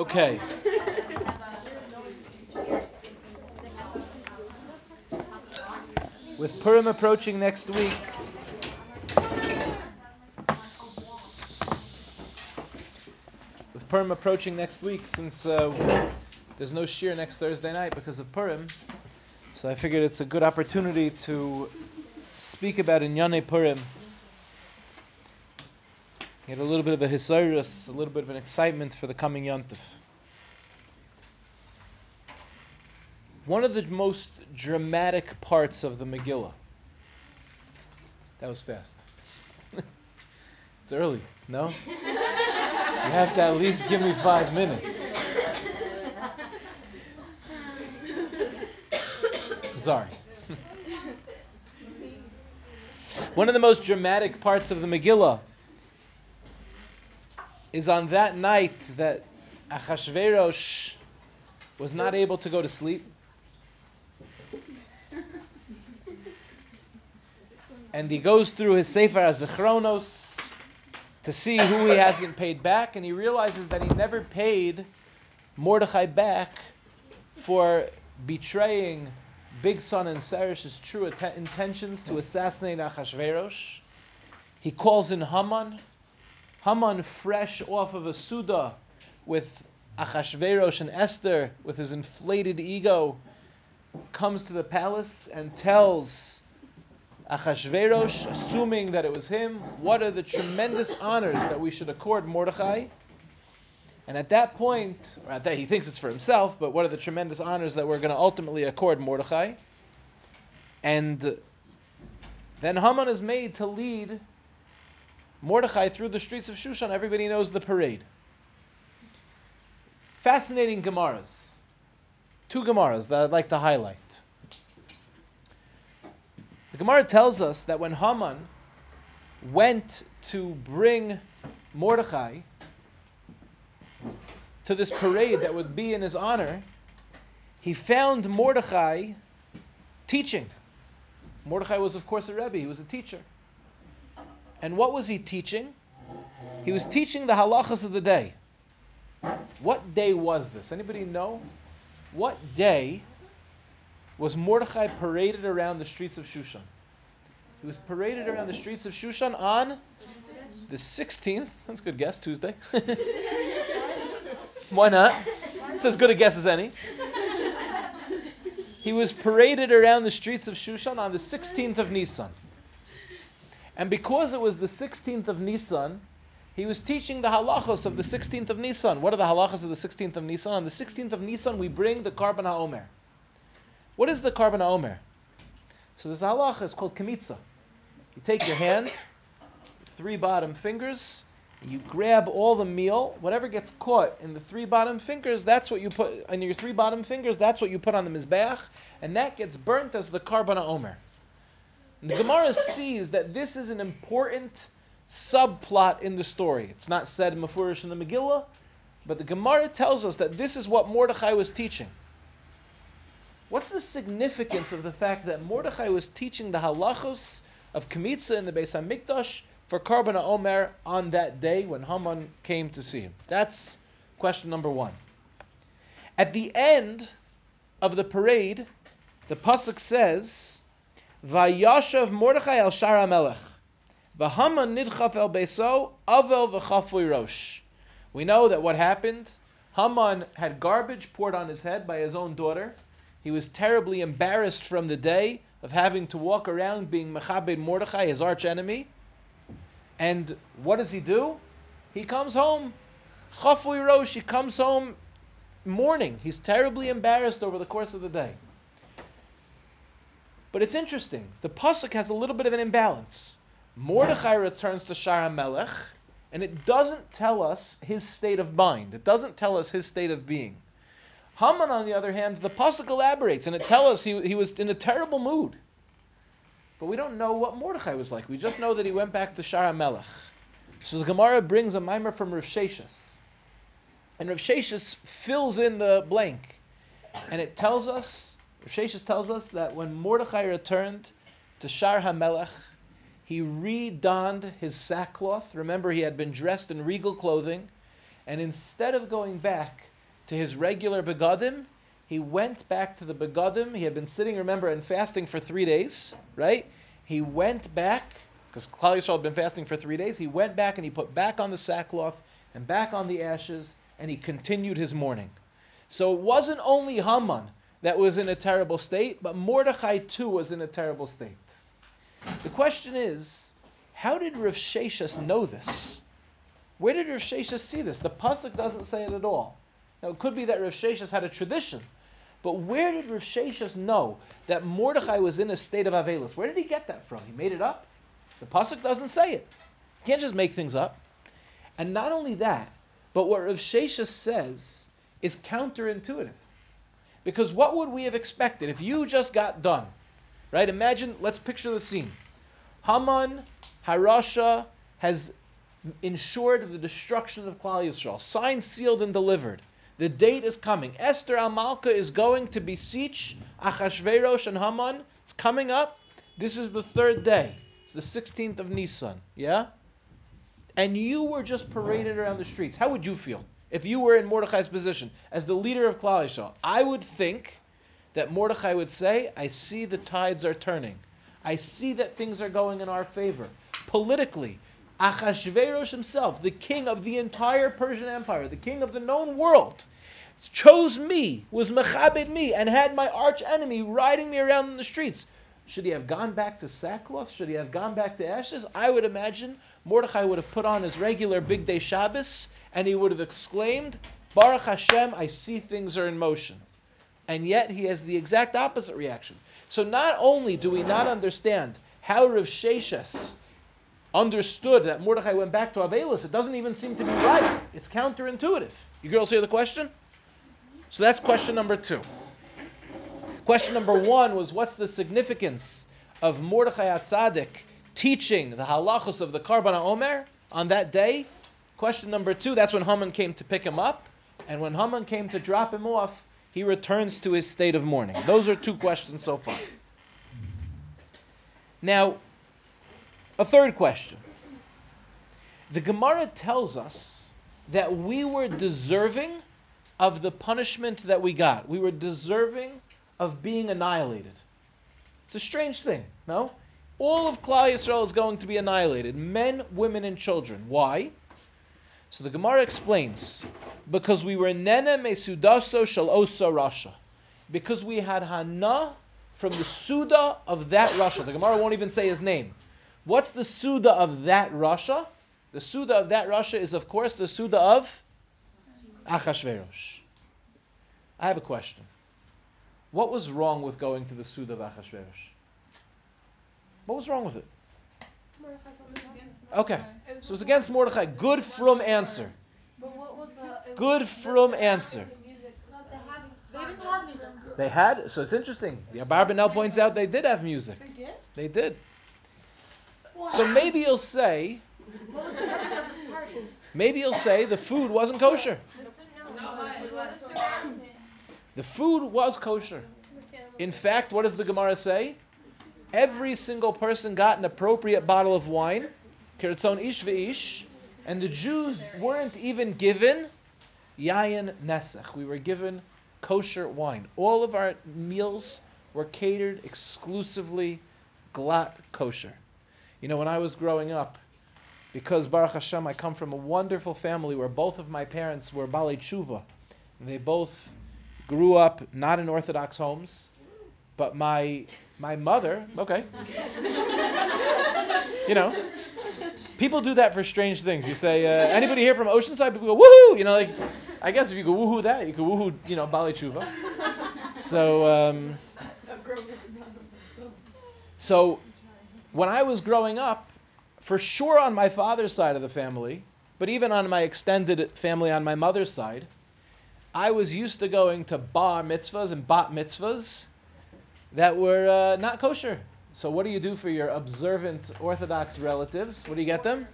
Okay. With Purim approaching next week, with Purim approaching next week, since uh, there's no shiur next Thursday night because of Purim, so I figured it's a good opportunity to speak about Inyane Purim. Get a little bit of a hisayrus, a little bit of an excitement for the coming Yontif. One of the most dramatic parts of the Megillah. That was fast. it's early, no? you have to at least give me five minutes. Sorry. One of the most dramatic parts of the Megillah is on that night that Achashverosh was not able to go to sleep. And he goes through his Sefer HaZichronos to see who he hasn't paid back, and he realizes that he never paid Mordechai back for betraying Bigsan and Seresh's true att- intentions to assassinate Achashverosh. He calls in Haman. Haman, fresh off of a Suda with Achashverosh and Esther, with his inflated ego, comes to the palace and tells Achashverosh, assuming that it was him, what are the tremendous honors that we should accord Mordechai. And at that point, or at that he thinks it's for himself, but what are the tremendous honors that we're going to ultimately accord Mordechai? And then Haman is made to lead Mordechai through the streets of Shushan. Everybody knows the parade. Fascinating Gemaras. Two Gemaras that I'd like to highlight. The Gemara tells us that when Haman went to bring Mordechai to this parade that would be in his honor, he found Mordechai teaching. Mordechai was, of course, a Rebbe, he was a teacher. And what was he teaching? He was teaching the halachas of the day. What day was this? Anybody know? What day was Mordechai paraded around the streets of Shushan? He was paraded around the streets of Shushan on the 16th. That's a good guess, Tuesday. Why not? It's as good a guess as any. He was paraded around the streets of Shushan on the 16th of Nisan. And because it was the 16th of Nisan, he was teaching the halachos of the 16th of Nisan. What are the halachos of the 16th of Nisan? On the 16th of Nisan, we bring the Karban HaOmer. What is the Karban HaOmer? So this halacha is called Kemitza. You take your hand, three bottom fingers, you grab all the meal, whatever gets caught in the three bottom fingers, that's what you put, in your three bottom fingers, that's what you put on the Mizbeach, and that gets burnt as the Karban HaOmer. The Gemara sees that this is an important subplot in the story. It's not said in Mefurish in the Megillah, but the Gemara tells us that this is what Mordechai was teaching. What's the significance of the fact that Mordechai was teaching the halachos of Kemitza in the Beis Hamikdash for Karban Omer on that day when Haman came to see him? That's question number one. At the end of the parade, the pasuk says, "Vayashav Mordechai el Shar HaMelech, v'Haman nidchaf el Beso, Avel v'Chafui Rosh." We know that what happened. Haman had garbage poured on his head by his own daughter. He was terribly embarrassed from the day of having to walk around being Mechabed Mordechai, his arch enemy. And what does he do? He comes home. Chafui Rosh, he comes home mourning. He's terribly embarrassed over the course of the day. But it's interesting. The Pasuk has a little bit of an imbalance. Mordechai returns to Shar HaMelech, and it doesn't tell us his state of mind. It doesn't tell us his state of being. Haman, on the other hand, the pasuk elaborates, and it tells us he, he was in a terrible mood. But we don't know what Mordechai was like. We just know that he went back to Shar HaMelech. So the Gemara brings a meimar from Rav. And Rav fills in the blank. And it tells us, Rav Sheshis tells us that when Mordechai returned to Shar HaMelech, he redonned his sackcloth. Remember, he had been dressed in regal clothing. And instead of going back to his regular begadim. He went back to the begadim. He had been sitting, remember, and fasting for three days, right? He went back because Klal Yisrael had been fasting for three days. He went back and he put back on the sackcloth and back on the ashes, and he continued his mourning. So it wasn't only Haman that was in a terrible state, but Mordechai too was in a terrible state. The question is, how did Rav Sheshas know this? Where did Rav Sheshas see this? The pasuk doesn't say it at all. Now it could be that Rav Sheshas had a tradition, but where did Rav Sheshas know that Mordechai was in a state of avelus? Where did he get that from? He made it up. The pasuk doesn't say it. You can't just make things up. And not only that, but what Rav Sheshas says is counterintuitive. Because what would we have expected if you just got done? Right? Imagine, let's picture the scene. Haman, Harasha, has ensured the destruction of Klal Yisrael, signed, sealed, and delivered. The date is coming. Esther Amalka is going to beseech Achashverosh and Haman. It's coming up. This is the third day. It's the 16th of Nisan. Yeah? And you were just paraded around the streets. How would you feel if you were in Mordechai's position as the leader of Klal Yisrael? I would think that Mordechai would say, I see the tides are turning. I see that things are going in our favor. Politically, Achashverosh himself, the king of the entire Persian Empire, the king of the known world, chose me, was mechabed me, and had my arch enemy riding me around in the streets. Should he have gone back to sackcloth? Should he have gone back to ashes? I would imagine Mordechai would have put on his regular bigdei Shabbos and he would have exclaimed, Baruch Hashem, I see things are in motion. And yet he has the exact opposite reaction. So not only do we not understand how Rav Sheshas understood that Mordechai went back to Avelus, it doesn't even seem to be right. It's counterintuitive. You girls hear the question? So that's question number two. Question number one was what's the significance of Mordechai Atzadik teaching the halachos of the Karban Omer on that day? Question number two, that's when Haman came to pick him up. And when Haman came to drop him off, he returns to his state of mourning. Those are two questions so far. Now, a third question. The Gemara tells us that we were deserving of the punishment that we got. We were deserving of being annihilated. It's a strange thing, no? All of Klal Yisrael is going to be annihilated men, women, and children. Why? So the Gemara explains because we were nene mesudaso shel osa rasha. Because we had hana from the suda of that rasha. The Gemara won't even say his name. What's the Suda of that rasha? The Suda of that rasha is, of course, the Suda of Achashverosh. I have a question. What was wrong with going to the Suda of Achashverosh? What was wrong with it? Okay, uh, so it's against Mordechai. Good frum answer. Good frum answer. They didn't have music. They had, so it's interesting. Yeah, Barbanel points out they did have music. They did? They did. So maybe you'll say, What was the purpose of this party? maybe you'll say the food wasn't kosher. The food was kosher. In fact, what does the Gemara say? Every single person got an appropriate bottle of wine, kirtzon ish ve'ish, and the Jews weren't even given yayin nesach. We were given kosher wine. All of our meals were catered exclusively glatt kosher. You know, when I was growing up, because Baruch Hashem, I come from a wonderful family where both of my parents were Bali Tshuva. They both grew up not in Orthodox homes, but my my mother, okay. you know, people do that for strange things. You say, uh, anybody here from Oceanside? People go, woohoo! You know, like, I guess if you go woohoo that, you go woohoo, you know, Bali Tshuva. So, um, so when I was growing up, for sure on my father's side of the family, but even on my extended family on my mother's side, I was used to going to bar mitzvahs and bat mitzvahs that were uh, not kosher. So what do you do for your observant Orthodox relatives? What do you get them?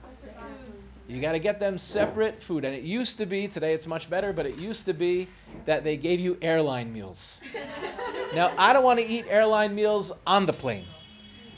You got to get them separate food. And it used to be, today it's much better, but it used to be that they gave you airline meals. now, I don't want to eat airline meals on the plane.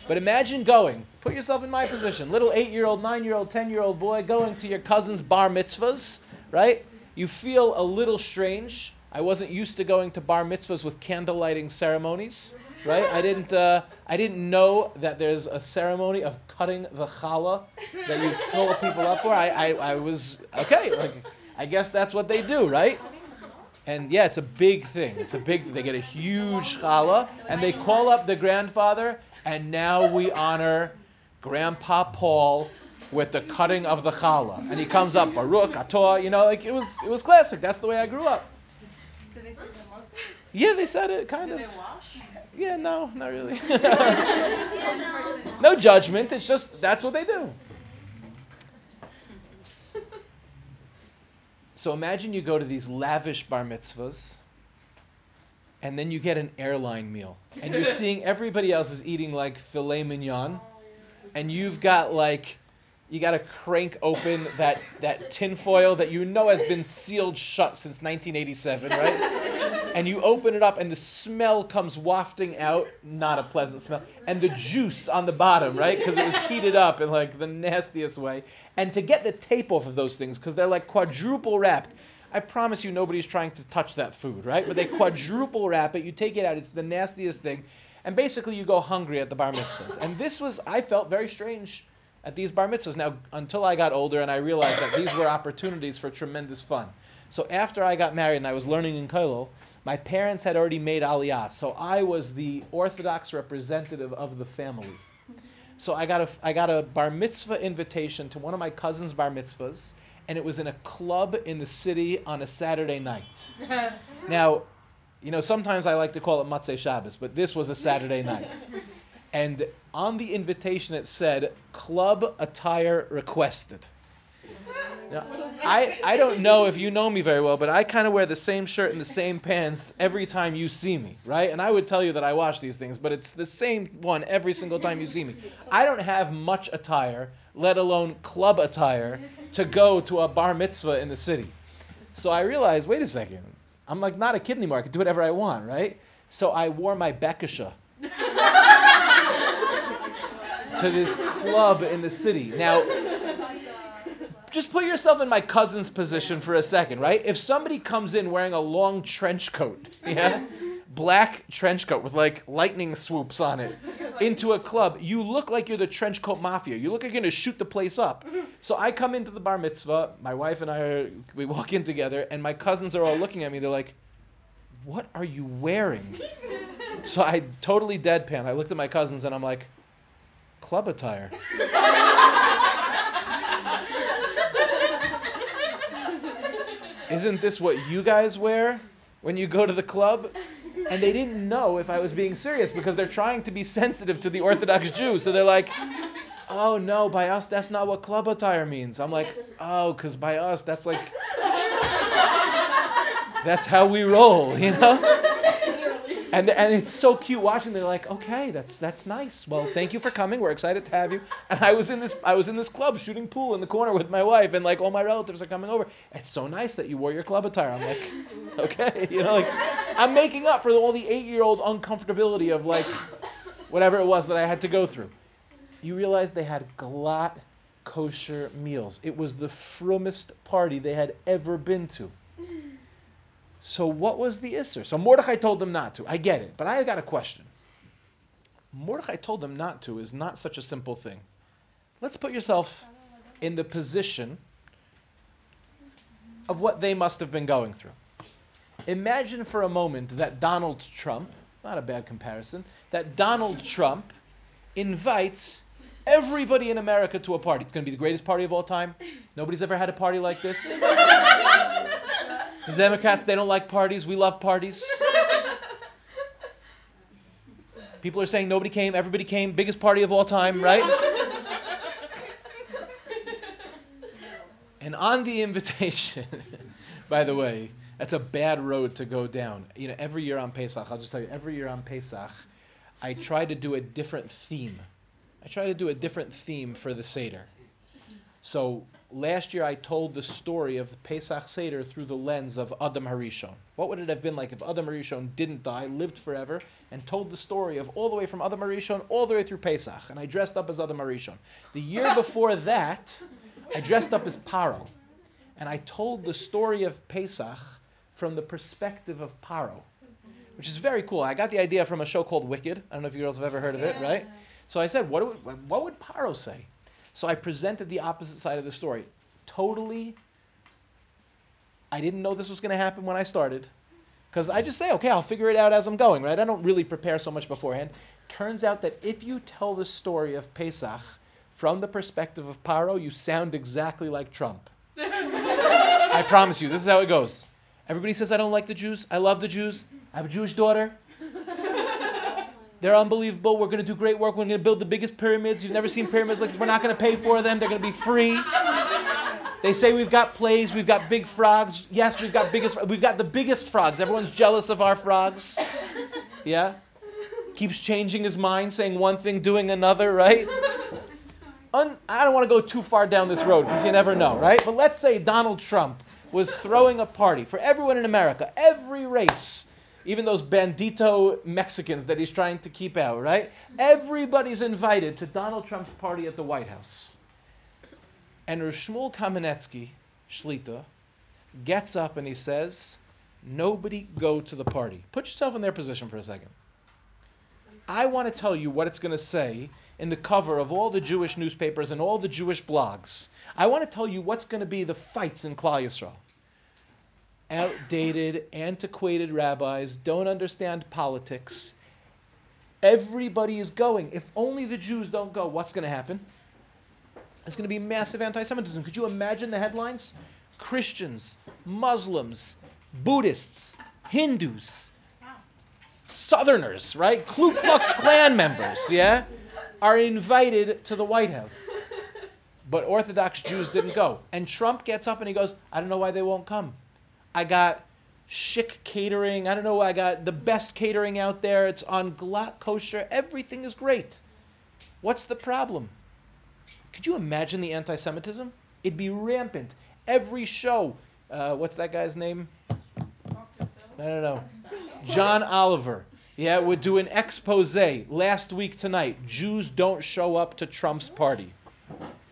But imagine going, put yourself in my position, little eight year old, nine year old, 10 year old boy going to your cousin's bar mitzvahs, right? You feel a little strange. I wasn't used to going to bar mitzvahs with candle lighting ceremonies, right? I didn't, uh, I didn't know that there's a ceremony of cutting the challah that you pull people up for. I, I, I was, okay, like, I guess that's what they do, right? And yeah, it's a big thing. It's a big. They get a huge challah, and they call up the grandfather, and now we honor Grandpa Paul with the cutting of the challah, and he comes up Baruch Atah. You know, like it was. It was classic. That's the way I grew up. Did they say the most? Yeah, they said it kind of. Yeah, no, not really. no judgment. It's just that's what they do. So imagine you go to these lavish bar mitzvahs, and then you get an airline meal, and you're seeing everybody else is eating like filet mignon, and you've got like, you got to crank open that that tinfoil that you know has been sealed shut since 1987, right? and you open it up and the smell comes wafting out. Not a pleasant smell. And the juice on the bottom right? Because it was heated up in like the nastiest way. And to get the tape off of those things because they're like quadruple wrapped i promise you nobody's trying to touch that food right? But they quadruple wrap it. You take it out. It's the nastiest thing. And basically you go hungry at the bar mitzvahs. And this was i felt very strange at these bar mitzvahs now until i got older and i realized that these were opportunities for tremendous fun so after i got married and i was learning in Kollel, my parents had already made aliyah, so I was the Orthodox representative of the family. So I got a I got a bar mitzvah invitation to one of my cousin's bar mitzvahs, and it was in a club in the city on a Saturday night. Now, you know, sometimes I like to call it Motzei Shabbos, but this was a Saturday night. And on the invitation it said, club attire requested. Now, I, I don't know if you know me very well, but I kind of wear the same shirt and the same pants every time you see me, right? And I would tell you that I wash these things, but it's the same one every single time you see me. I don't have much attire, let alone club attire, to go to a bar mitzvah in the city. So I realized, wait a second, I'm like not a kid anymore. I can do whatever I want, right? So I wore my bekisha to this club in the city. Now, just put yourself in my cousin's position for a second, right? If somebody comes in wearing a long trench coat, yeah, black trench coat with like lightning swoops on it, into a club, you look like you're the trench coat mafia. You look like you're gonna shoot the place up. So I come into the bar mitzvah. My wife and I are we walk in together, and my cousins are all looking at me. They're like, "What are you wearing?" So I totally deadpan. I looked at my cousins and I'm like, "Club attire." Isn't this what you guys wear when you go to the club? And they didn't know if I was being serious because they're trying to be sensitive to the Orthodox Jew. So they're like, oh no, by us, that's not what club attire means. I'm like, oh, because by us, that's like, that's how we roll, you know? And, and it's so cute watching. They're like, okay, that's that's nice. Well, thank you for coming. We're excited to have you. And I was in this I was in this club shooting pool in the corner with my wife, and like all my relatives are coming over. It's so nice that you wore your club attire. I'm like, okay, you know, like I'm making up for all the eight year old uncomfortability of like whatever it was that I had to go through. You realize they had glatt kosher meals. It was the frummest party they had ever been to. So what was the Issur? So Mordechai told them not to. I get it, but I got a question. Mordechai told them not to is not such a simple thing. Let's put yourself in the position of what they must have been going through. Imagine for a moment that Donald Trump, not a bad comparison, that Donald Trump invites everybody in America to a party. It's going to be the greatest party of all time. Nobody's ever had a party like this. The Democrats, they don't like parties. We love parties. People are saying nobody came, everybody came. Biggest party of all time, right? and on the invitation, by the way, that's a bad road to go down. You know, every year on Pesach, I'll just tell you, every year on Pesach, I try to do a different theme. I try to do a different theme for the Seder. So last year I told the story of Pesach Seder through the lens of Adam Harishon. What would it have been like if Adam Harishon didn't die, lived forever, and told the story of all the way from Adam Harishon all the way through Pesach? And I dressed up as Adam Harishon. The year before that, I dressed up as Paro. and I told the story of Pesach from the perspective of Paro, which is very cool. I got the idea from a show called Wicked. I don't know if you girls have ever heard of it, right? So I said, what would, what would Paro say? So I presented the opposite side of the story. Totally, I didn't know this was going to happen when I started. Because I just say, okay, I'll figure it out as I'm going, right? I don't really prepare so much beforehand. Turns out that if you tell the story of Pesach from the perspective of Paro, you sound exactly like Trump. I promise you, this is how it goes. Everybody says, I don't like the Jews. I love the Jews. I have a Jewish daughter. They're unbelievable. We're going to do great work. We're going to build the biggest pyramids. You've never seen pyramids like this. We're not going to pay for them. They're going to be free. They say we've got plays, we've got big frogs. Yes, we've got biggest we've got the biggest frogs. Everyone's jealous of our frogs. Yeah? Keeps changing his mind, saying one thing, doing another, right? Un, I don't want to go too far down this road because you never know, right? But let's say Donald Trump was throwing a party for everyone in America, every race, even those bandito Mexicans that he's trying to keep out, right? Everybody's invited to Donald Trump's party at the White House. And Shmuel Kamenetsky, Shlita, gets up and he says, Nobody go to the party. Put yourself in their position for a second. I want to tell you what it's going to say in the cover of all the Jewish newspapers and all the Jewish blogs. I want to tell you what's going to be the fights in Klal Yisrael. Outdated, antiquated rabbis don't understand politics. Everybody is going. If only the Jews don't go, what's going to happen? It's going to be massive anti Semitism. Could you imagine the headlines? Christians, Muslims, Buddhists, Hindus, Southerners, right? Ku Klux Klan members, yeah, are invited to the White House. But Orthodox Jews didn't go. And Trump gets up and he goes, I don't know why they won't come. I got chic catering. I don't know. I got the best catering out there. It's on glatt kosher. Everything is great. What's the problem? Could you imagine the anti Semitism? It'd be rampant. Every show, uh, what's that guy's name? I don't know. John Oliver. Yeah, would do an expose last week tonight. Jews don't show up to Trump's party.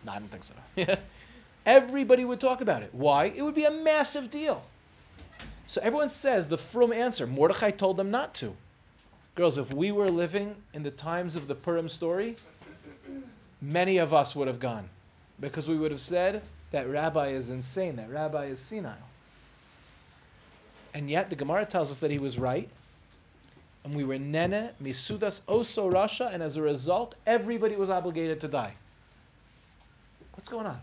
No, I don't think so. Everybody would talk about it. Why? It would be a massive deal. So everyone says the frum answer. Mordechai told them not to. Girls, if we were living in the times of the Purim story, many of us would have gone. Because we would have said, that rabbi is insane, that rabbi is senile. And yet the Gemara tells us that he was right. And we were nene, misudas oso rasha, and as a result, everybody was obligated to die. What's going on?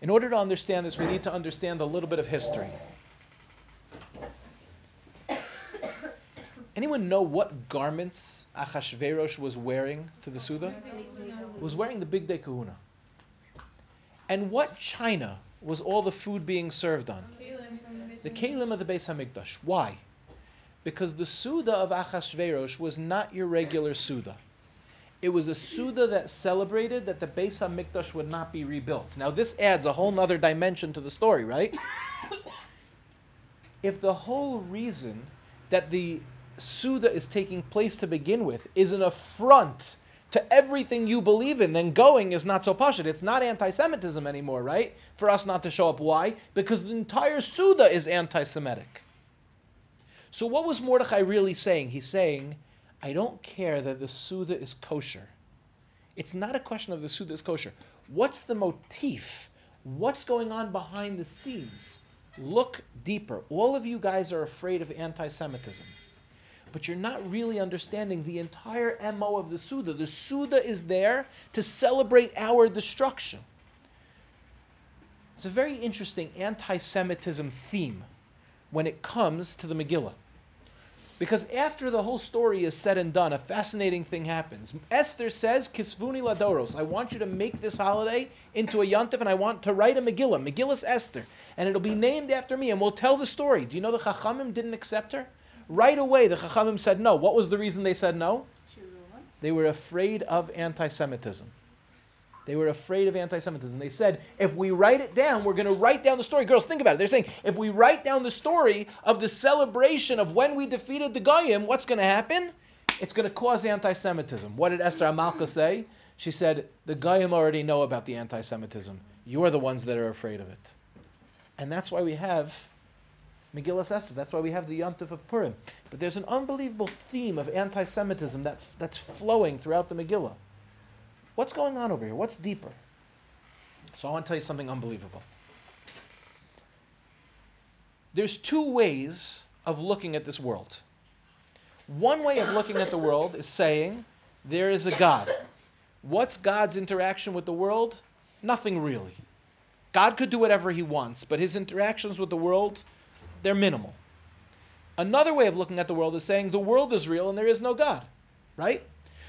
In order to understand this, we need to understand a little bit of history. Anyone know what garments Achashverosh was wearing to the Suda? Was wearing the bigdei kehuna. And what china was all the food being served on? The kalim of the Beis Hamikdash. Why? Because the Suda of Achashverosh was not your regular Suda. It was a Suda that celebrated that the Beis Hamikdash would not be rebuilt. Now this adds a whole nother dimension to the story, right? if the whole reason that the Suda is taking place to begin with is an affront to everything you believe in, then going is not so pashut. It's not anti-Semitism anymore, right? For us not to show up. Why? Because the entire Suda is anti-Semitic. So what was Mordechai really saying? He's saying, I don't care that the Suda is kosher. It's not a question of the Suda is kosher. What's the motif? What's going on behind the scenes? Look deeper. All of you guys are afraid of anti-Semitism but you're not really understanding the entire MO of the Suda. The Suda is there to celebrate our destruction. It's a very interesting anti Semitism theme when it comes to the Megillah. Because after the whole story is said and done, a fascinating thing happens. Esther says, Kisvuni Ladoros, I want you to make this holiday into a yontif and I want to write a Megillah, Megillus Esther, and it'll be named after me and we'll tell the story. Do you know the Chachamim didn't accept her? Right away, the Chachamim said no. What was the reason they said no? They were afraid of anti Semitism. They were afraid of anti Semitism. They said, if we write it down, we're going to write down the story. Girls, think about it. They're saying, if we write down the story of the celebration of when we defeated the Goyim, what's going to happen? It's going to cause anti Semitism. What did Esther Amalka say? She said, The Goyim already know about the anti Semitism. You're the ones that are afraid of it. And that's why we have Megillah Esther. That's why we have the Yontif of Purim. But there's an unbelievable theme of anti Semitism that, that's flowing throughout the Megillah. What's going on over here? What's deeper? So I want to tell you something unbelievable. There's two ways of looking at this world. One way of looking at the world is saying there is a God. What's God's interaction with the world? Nothing really. God could do whatever he wants, but his interactions with the world, they're minimal. Another way of looking at the world is saying the world is real and there is no God, right?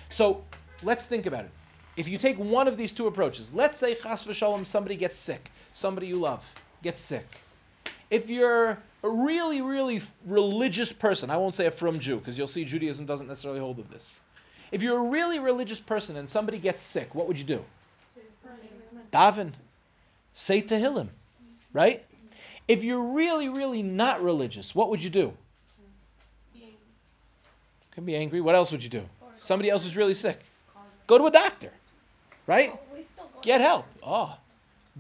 So let's think about it. If you take one of these two approaches, let's say chas v'shalom, somebody gets sick, somebody you love gets sick. If you're a really, really religious person, I won't say a frum Jew because you'll see Judaism doesn't necessarily hold of this. If you're a really religious person and somebody gets sick, what would you do? Daven, say Tehillim, right? If you're really, really not religious, what would you do? Can be angry. What else would you do? Somebody else is really sick. Go to a doctor, right? We still. Get help. Oh,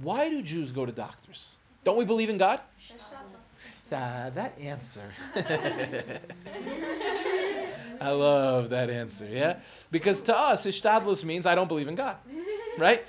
why do Jews go to doctors? Don't we believe in God? Ah, that answer. I love that answer, yeah? Because to us, Ishtadlus means I don't believe in God, right?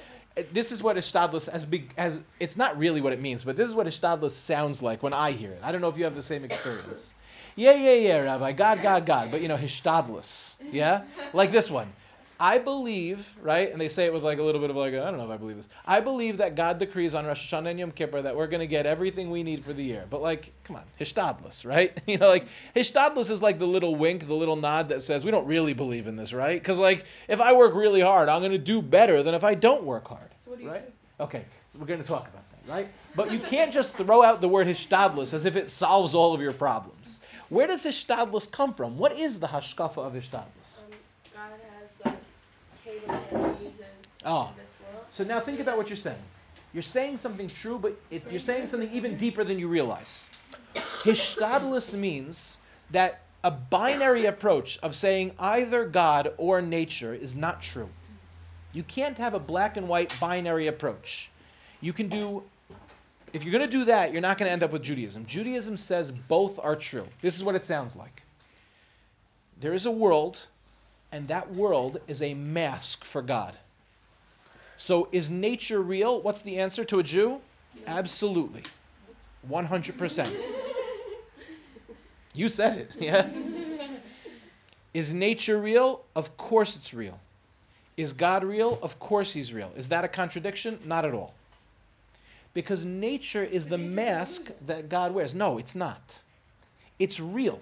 This is what Ishtadlus, as big as, it's not really what it means, but this is what Ishtadlus sounds like when I hear it. I don't know if you have the same experience. Yeah, yeah, yeah, Rabbi, God, God, God, but you know, ishtadlus, yeah? Like this one. I believe, right? And they say it with like a little bit of like, I don't know if I believe this. I believe that God decrees on Rosh Hashanah and Yom Kippur that we're going to get everything we need for the year. But like, come on, hishtadlus, right? You know, like hishtadlus is like the little wink, the little nod that says we don't really believe in this, right? Because like, if I work really hard, I'm going to do better than if I don't work hard, So what do you right? do? Okay, so we're going to talk about that, right? But you can't just throw out the word hishtadlus as if it solves all of your problems. Where does hishtadlus come from? What is the hashkafa of hishtadlus? Um, God has like cable that he uses Oh. in this world. Oh. So now think about what you're saying. You're saying something true, but it, you're saying something even deeper than you realize. Hishtadlus means that a binary approach of saying either God or nature is not true. You can't have a black and white binary approach. You can do, if you're going to do that, you're not going to end up with Judaism. Judaism says both are true. This is what it sounds like. There is a world, and that world is a mask for God. So is nature real? What's the answer to a Jew? Absolutely. 100%. You said it, yeah? Is nature real? Of course it's real. Is God real? Of course he's real. Is that a contradiction? Not at all. Because nature is the mask that God wears. No, it's not. It's real.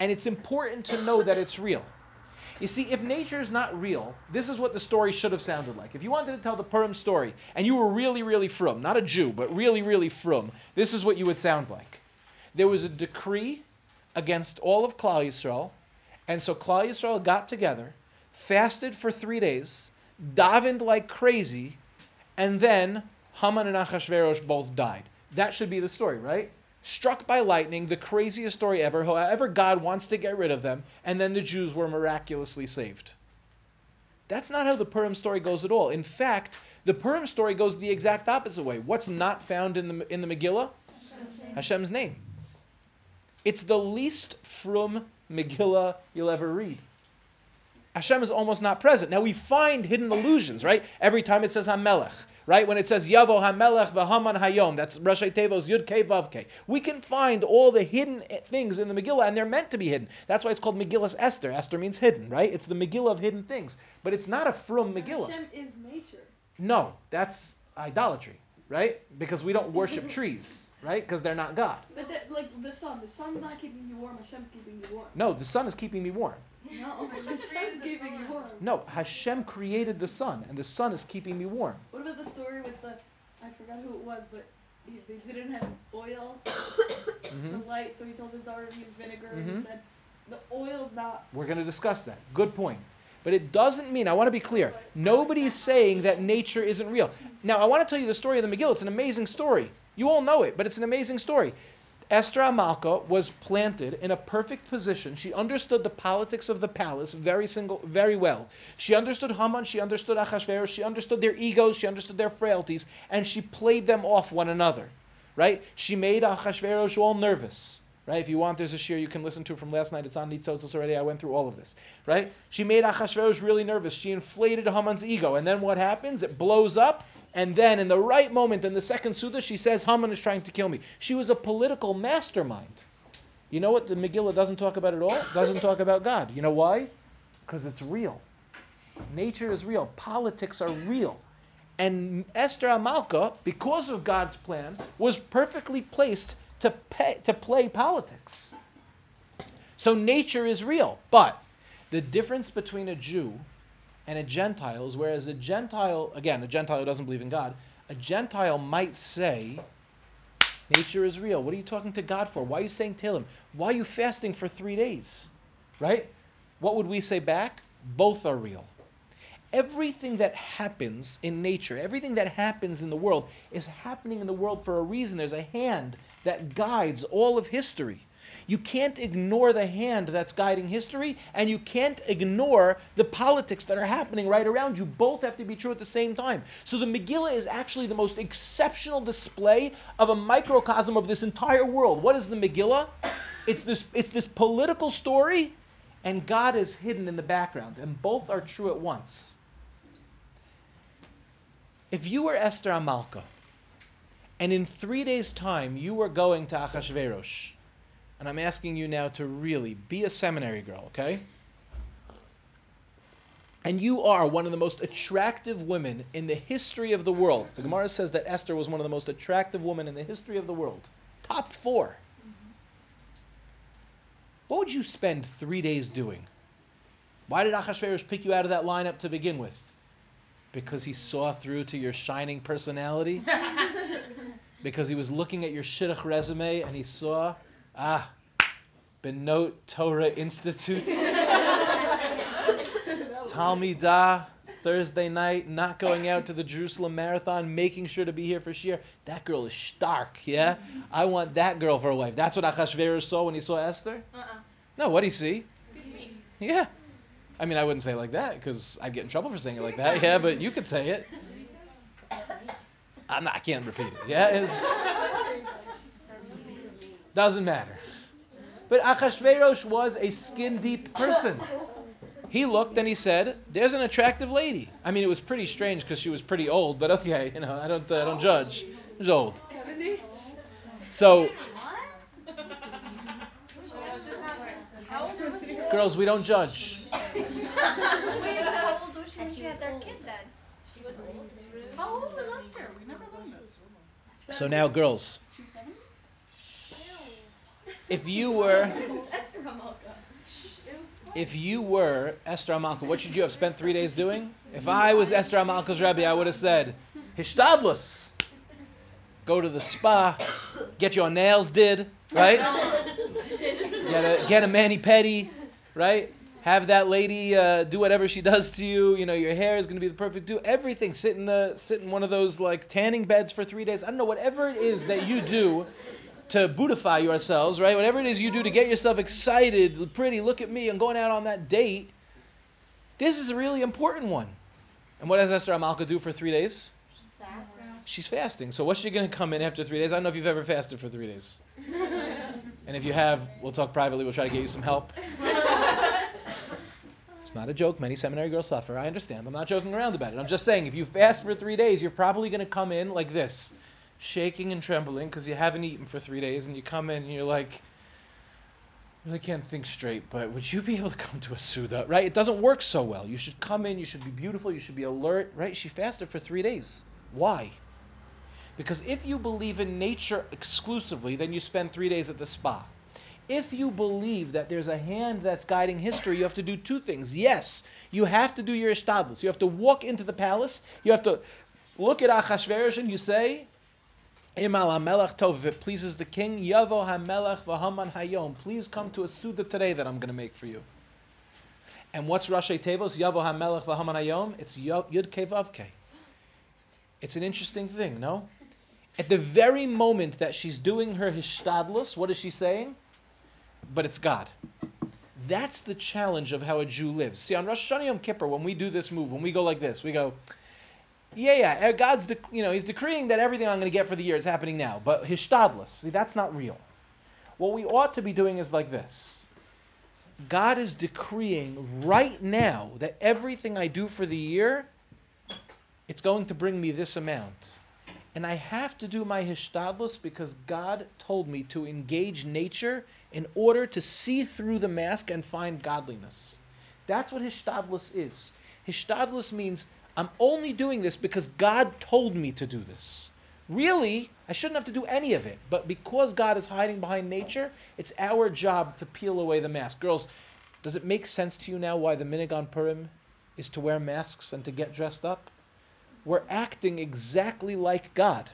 And it's important to know that it's real. You see, if nature is not real, this is what the story should have sounded like. If you wanted to tell the Purim story, and you were really, really frum, not a Jew, but really, really frum, this is what you would sound like. There was a decree against all of Klal Yisrael, and so Klal Yisrael got together, fasted for three days, davened like crazy, and then Haman and Achashverosh both died. That should be the story, right? Struck by lightning, the craziest story ever. However, God wants to get rid of them, and then the Jews were miraculously saved. That's not how the Purim story goes at all. In fact, the Purim story goes the exact opposite way. What's not found in the, in the Megillah? Hashem's name. It's the least frum Megillah you'll ever read. Hashem is almost not present. Now we find hidden allusions, right? Every time it says Hamelech, right? When it says Yavo Hamelech v'Haman Hayom, that's Rashei Tevos Yud Kei Vav Kei. We can find all the hidden things in the Megillah, and they're meant to be hidden. That's why it's called Megillah's Esther. Esther means hidden, right? It's the Megillah of hidden things, but it's not a frum Megillah. Hashem is nature. No, that's idolatry, right? Because we don't worship trees, right? Because they're not God. But that, like the sun, the sun's not keeping you warm. Hashem's keeping you warm. No, the sun is keeping me warm. No, Hashem's keeping you warm. No, Hashem created the sun, and the sun is keeping me warm. What about the story with the? I forgot who it was, but he, they didn't have oil Mhm. to light, so he told his daughter to use vinegar, and Mhm. he said, "The oil's not." We're going to discuss that. Good point. But it doesn't mean, I want to be clear, nobody's saying that nature isn't real. Now, I want to tell you the story of the Megillah. It's an amazing story. You all know it, but it's an amazing story. Esther Amalka was planted in a perfect position. She understood the politics of the palace very single, very well. She understood Haman, she understood Achashverosh, she understood their egos, she understood their frailties, and she played them off one another. Right? She made Achashverosh all nervous. Right? If you want, there's a shiur you can listen to from last night. It's on Nitzotzos already. I went through all of this. Right? She made Achashverosh really nervous. She inflated Haman's ego. And then what happens? It blows up. And then, in the right moment, in the second Suda, she says, Haman is trying to kill me. She was a political mastermind. You know what the Megillah doesn't talk about at all? Doesn't talk about God. You know why? Because it's real. Nature is real. Politics are real. And Esther Amalka, because of God's plan, was perfectly placed to, pay, to play politics. So nature is real. But the difference between a Jew and a Gentile is whereas a Gentile, again, a Gentile who doesn't believe in God, a Gentile might say, Nature is real. What are you talking to God for? Why are you saying Tehillim? Why are you fasting for three days? Right? What would we say back? Both are real. Everything that happens in nature, everything that happens in the world, is happening in the world for a reason. There's a hand that guides all of history. You can't ignore the hand that's guiding history, and you can't ignore the politics that are happening right around you. Both have to be true at the same time. So the Megillah is actually the most exceptional display of a microcosm of this entire world. What is the Megillah? It's this, it's this political story, and God is hidden in the background, and both are true at once. If you were Esther Amalka, and in three days' time you were going to Achashverosh, and I'm asking you now to really be a seminary girl, okay? And you are one of the most attractive women in the history of the world. The Gemara says that Esther was one of the most attractive women in the history of the world. Top four. What would you spend three days doing? Why did Achashverosh pick you out of that lineup to begin with? Because he saw through to your shining personality? because he was looking at your shidduch resume and he saw, ah, Benot Torah Institute, Talmidah, Thursday night, not going out to the Jerusalem Marathon, making sure to be here for Shiur. That girl is stark, yeah? I want that girl for a wife. That's what Achashverosh saw when he saw Esther? Uh-uh. No, what did he see? Me. Yeah. I mean, I wouldn't say it like that because I'd get in trouble for saying it like that. Yeah, but you could say it. I'm not, I can't repeat it. Yeah, doesn't matter. But Achashverosh was a skin deep person. He looked and he said, "There's an attractive lady." I mean, it was pretty strange because she was pretty old, but okay, you know, I don't, I don't judge. She was old. 70? So, How old was she? girls, we don't judge. Wait, how old was she when she had their kid then? How old was Esther? We never learned this. So now, girls, She's 70? If you were, if you were Esther Amalka, what should you have spent three days doing? If I was Esther Amalka's Rebbe, I would have said, Hishtadlus. Go to the spa, get your nails did, right? Get a, get a mani pedi, right? Have that lady uh, do whatever she does to you. You know, your hair is going to be the perfect. Do everything. Sit in the sit in one of those like tanning beds for three days. I don't know whatever it is that you do to beautify yourselves, right? Whatever it is you do to get yourself excited, pretty. Look at me. I'm going out on that date. This is a really important one. And what does Esther Amalka do for three days? Fast. She's fasting. So what's she going to come in after three days? I don't know if you've ever fasted for three days. and if you have, we'll talk privately. We'll try to get you some help. It's not a joke. Many seminary girls suffer. I understand. I'm not joking around about it. I'm just saying, if you fast for three days, you're probably going to come in like this, shaking and trembling because you haven't eaten for three days, and you come in and you're like, really can't think straight, but would you be able to come to a Suda? Right? It doesn't work so well. You should come in, you should be beautiful, you should be alert, right? She fasted for three days. Why? Because if you believe in nature exclusively, then you spend three days at the spa. If you believe that there's a hand that's guiding history, you have to do two things. Yes, you have to do your ishtadlus. You have to walk into the palace. You have to look at Achashverosh and you say, Imal hamelech tov. If it pleases the king, yavo hamelech v'haman hayom. Please come to a suda today that I'm going to make for you. And what's Rashei Tevos? Yavo hamelech v'haman hayom. It's Yud Kei Vav It's an interesting thing, no? At the very moment that she's doing her hishtadlus, what is she saying? But it's God. That's the challenge of how a Jew lives. See, on Rosh Hashanah Yom Kippur, when we do this move, when we go like this, we go, yeah, yeah, uh, God's, de- you know, He's decreeing that everything I'm going to get for the year is happening now. But hishtadlus, see, that's not real. What we ought to be doing is like this. God is decreeing right now that everything I do for the year, it's going to bring me this amount. And I have to do my hishtadlus because God told me to engage nature in order to see through the mask and find godliness. That's what hishtadlus is. Hishtadlus means I'm only doing this because God told me to do this. Really, I shouldn't have to do any of it. But because God is hiding behind nature, it's our job to peel away the mask. Girls, does it make sense to you now why the minhag on Purim is to wear masks and to get dressed up? We're acting exactly like God.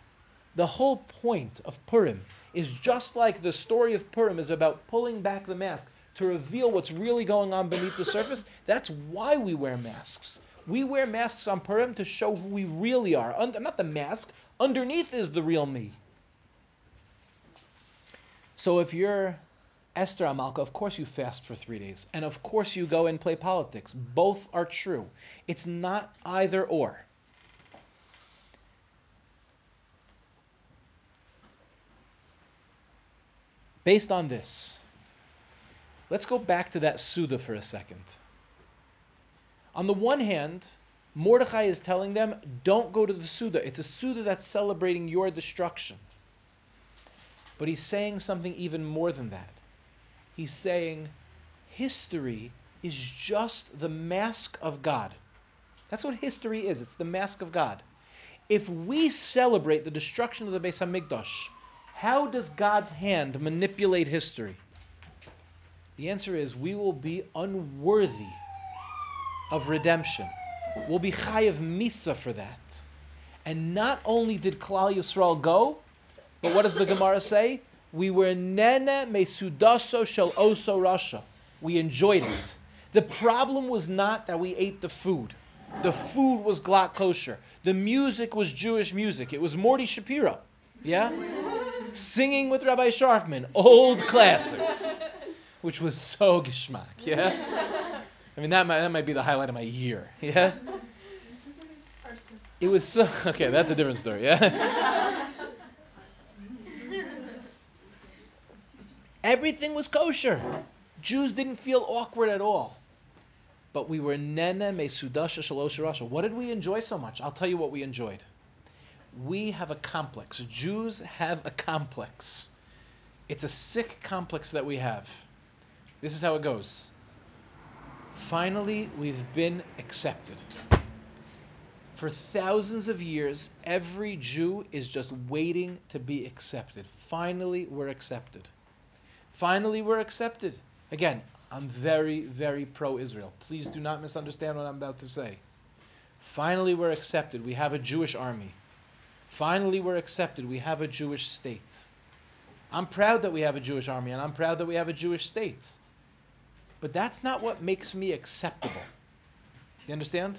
The whole point of Purim is just like the story of Purim is about pulling back the mask to reveal what's really going on beneath the surface. That's why we wear masks. We wear masks on Purim to show who we really are. Not the mask, underneath is the real me. So if you're Esther HaMalka, of course you fast for three days. And of course you go and play politics. Both are true. It's not either or. Based on this, let's go back to that Suda for a second. On the one hand, Mordechai is telling them, don't go to the Suda. It's a Suda that's celebrating your destruction. But he's saying something even more than that. He's saying, history is just the mask of God. That's what history is. It's the mask of God. If we celebrate the destruction of the Beis Hamikdash, how does God's hand manipulate history? The answer is we will be unworthy of redemption. We'll be chayiv misa for that. And not only did Klal Yisrael go, but what does the Gemara say? We were nene mesudaso shel oso rasha. We enjoyed it. The problem was not that we ate the food. The food was glatt kosher. The music was Jewish music. It was Morty Shapiro. Yeah? Singing with Rabbi Sharfman, old classics, which was so geschmack. Yeah? I mean, that might, that might be the highlight of my year. Yeah? It was so. Okay, that's a different story. Yeah? Everything was kosher. Jews didn't feel awkward at all. But we were nene mesudasha shalosh rasha. What did we enjoy so much? I'll tell you what we enjoyed. We have a complex. Jews have a complex. It's a sick complex that we have. This is how it goes. Finally, we've been accepted. For thousands of years, every Jew is just waiting to be accepted. Finally, we're accepted. Finally, we're accepted. Again, I'm very, very pro Israel. Please do not misunderstand what I'm about to say. Finally, we're accepted. We have a Jewish army. Finally, we're accepted. We have a Jewish state. I'm proud that we have a Jewish army, and I'm proud that we have a Jewish state. But that's not what makes me acceptable. You understand?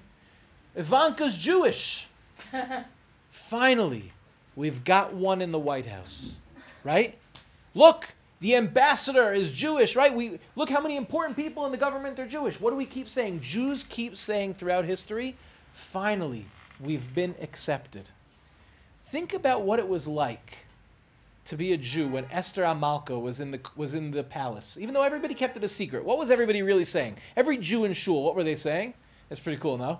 Ivanka's Jewish. Finally, we've got one in the White House, right? Look, the ambassador is Jewish, right? We look how many important people in the government are Jewish. What do we keep saying? Jews keep saying throughout history, finally, we've been accepted. Think about what it was like to be a Jew when Esther HaMalka was in the was in the palace. Even though everybody kept it a secret, what was everybody really saying? Every Jew in shul, what were they saying? That's pretty cool, no?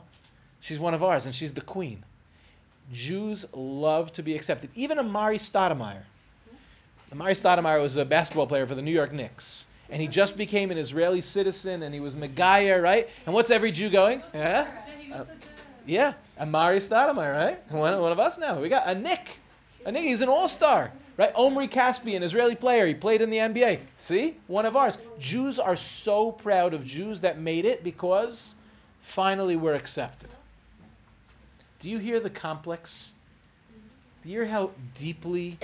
She's one of ours, and she's the queen. Jews love to be accepted. Even Amar'e Stoudemire. Amar'e Stoudemire was a basketball player for the New York Knicks. And he just became an Israeli citizen, and he was Megaya, right? And what's every Jew going? Yeah? Yeah, Uh, Amar'e Stoudemire, right? One, one of us now. We got a Knick. A Knick, he's an all-star, right? Omri Casspi an, Israeli player. He played in the NBA. See? One of ours. Jews are so proud of Jews that made it because finally we're accepted. Do you hear the complex? Do you hear how deeply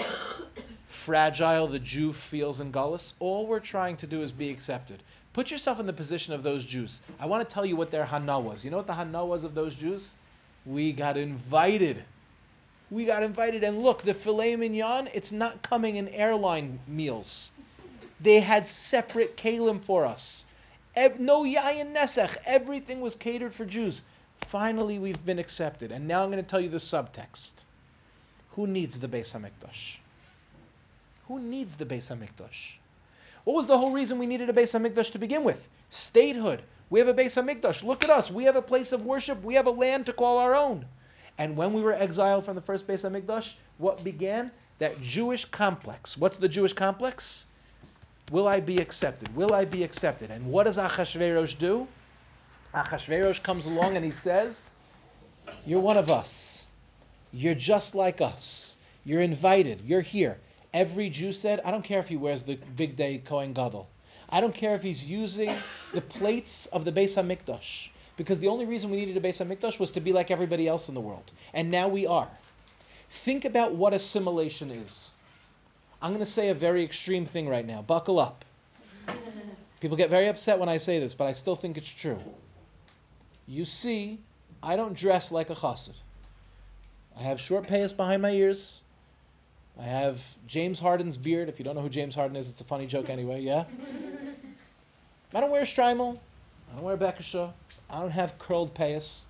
fragile the Jew feels in Gullus? All we're trying to do is be accepted. Put yourself in the position of those Jews. I want to tell you what their hana was. You know what the hana was of those Jews? We got invited. We got invited, and look, the filet mignon, it's not coming in airline meals. They had separate kalim for us. No yayin nesach. Everything was catered for Jews. Finally, we've been accepted. And now I'm going to tell you the subtext. Who needs the Beis Hamikdash? Who needs the Beis Hamikdash? What was the whole reason we needed a Beis Hamikdash to begin with? Statehood. We have a Beis Hamikdash. Look at us. We have a place of worship. We have a land to call our own. And when we were exiled from the first Beis Hamikdash, what began? That Jewish complex. What's the Jewish complex? Will I be accepted? Will I be accepted? And what does Achashverosh do? Achashverosh comes along and he says, You're one of us. You're just like us. You're invited. You're here. Every Jew said, I don't care if he wears the bigdei Kohen Gadol. I don't care if he's using the plates of the Beis HaMikdash. Because the only reason we needed a Beis HaMikdash was to be like everybody else in the world. And now we are. Think about what assimilation is. I'm going to say a very extreme thing right now. Buckle up. People get very upset when I say this, but I still think it's true. You see, I don't dress like a chassid. I have short payas behind my ears. I have James Harden's beard. If you don't know who James Harden is, it's a funny joke anyway, yeah? I don't wear a shtreimel. I don't wear a bekasha. I don't have curled payas.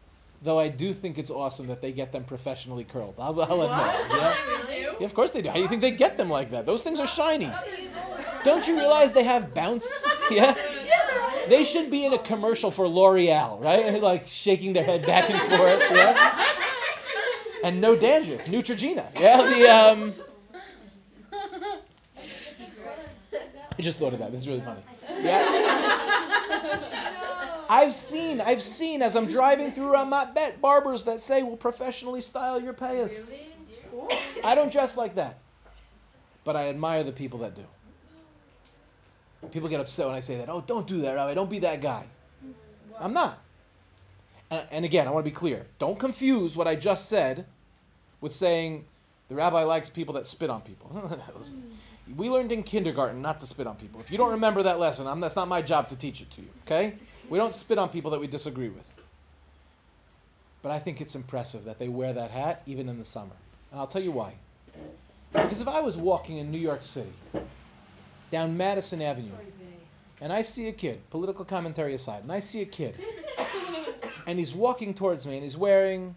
Though I do think it's awesome that they get them professionally curled. I'll, I'll admit. Yeah? yeah, of course they do. How do you think they get them like that? Those things are shiny. Don't you realize they have bounce? Yeah? They should be in a commercial for L'Oreal, right? Like shaking their head back and forth, yeah? And no dandruff, Neutrogena. Yeah, the um I just thought of that. This is really funny. Yeah. I've seen, I've seen as I'm driving through Ramat Bet barbers that say we'll professionally style your payas. I don't dress like that. But I admire the people that do. People get upset when I say that. Oh, don't do that, Rabbi. Don't be that guy. I'm not. And, and again, I want to be clear. Don't confuse what I just said with saying the rabbi likes people that spit on people. we learned in kindergarten not to spit on people. If you don't remember that lesson, I'm, that's not my job to teach it to you. Okay? We don't spit on people that we disagree with. But I think it's impressive that they wear that hat even in the summer. And I'll tell you why. Because if I was walking in New York City, down Madison Avenue, and I see a kid, political commentary aside, and I see a kid, and he's walking towards me, and he's wearing